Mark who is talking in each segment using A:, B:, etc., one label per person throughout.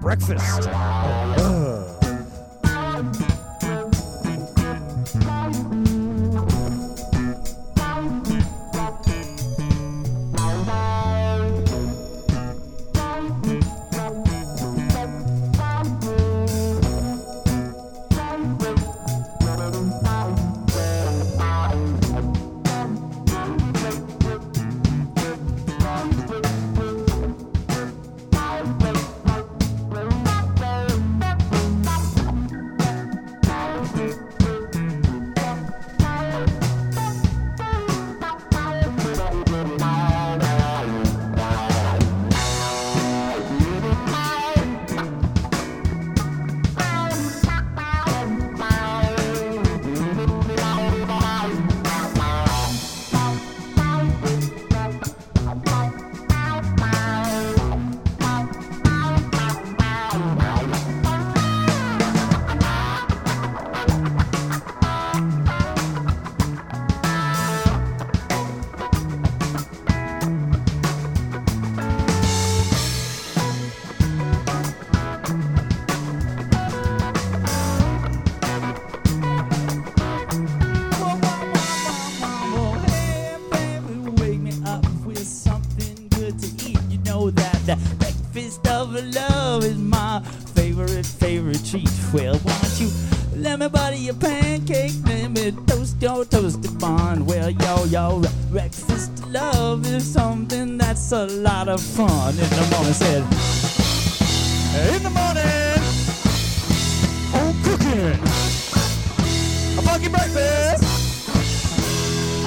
A: Breakfast.
B: Hey, yo, breakfast love is something that's a lot of fun. In the morning, said,
A: In the morning, home cooking. A funky breakfast.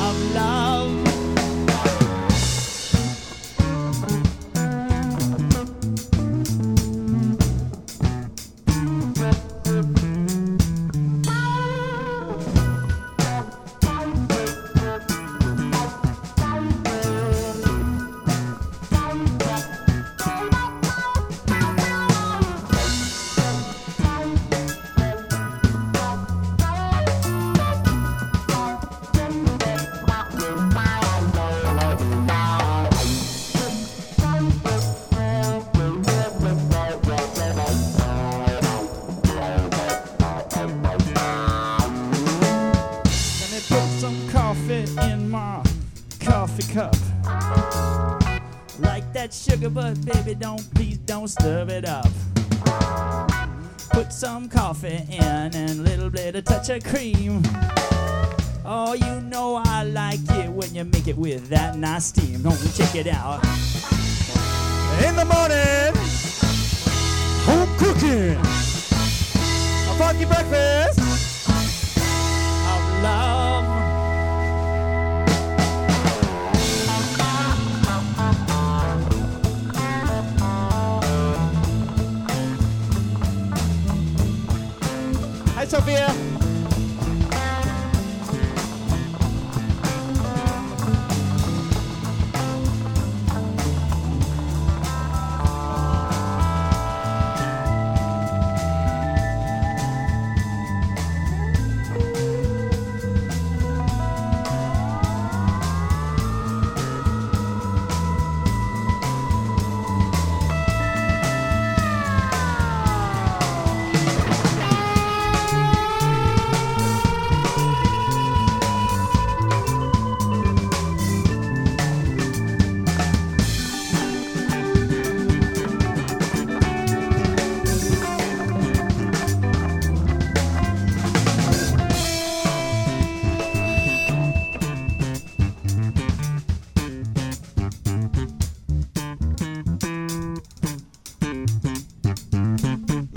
B: of love. That sugar, but baby, don't please don't stir it up. Put some coffee in and a little bit of touch of cream. Oh, you know I like it when you make it with that nice steam. On, check it out.
A: In the morning, home cooking. A funky breakfast.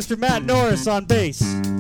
A: Mr. Matt Norris on bass.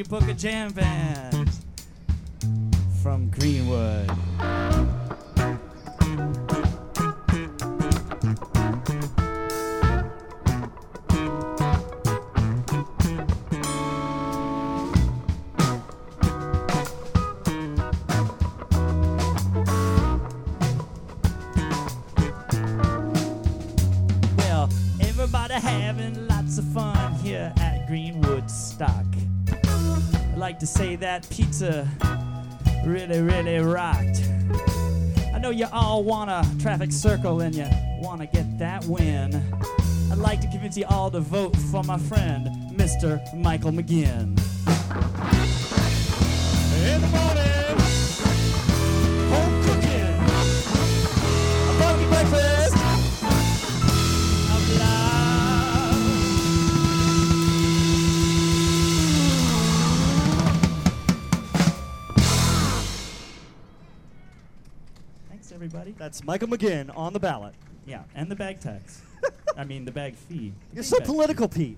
B: You book a jam band from Greenwood. To say that pizza really, really rocked. I know you all want a traffic circle and you want to get that win. I'd like to convince you all to vote for my friend, Mr. Michael McGinn.
A: In That's Michael McGinn on the ballot.
B: Yeah, and the bag tax. I mean, the bag fee.
A: You're so political, Pete.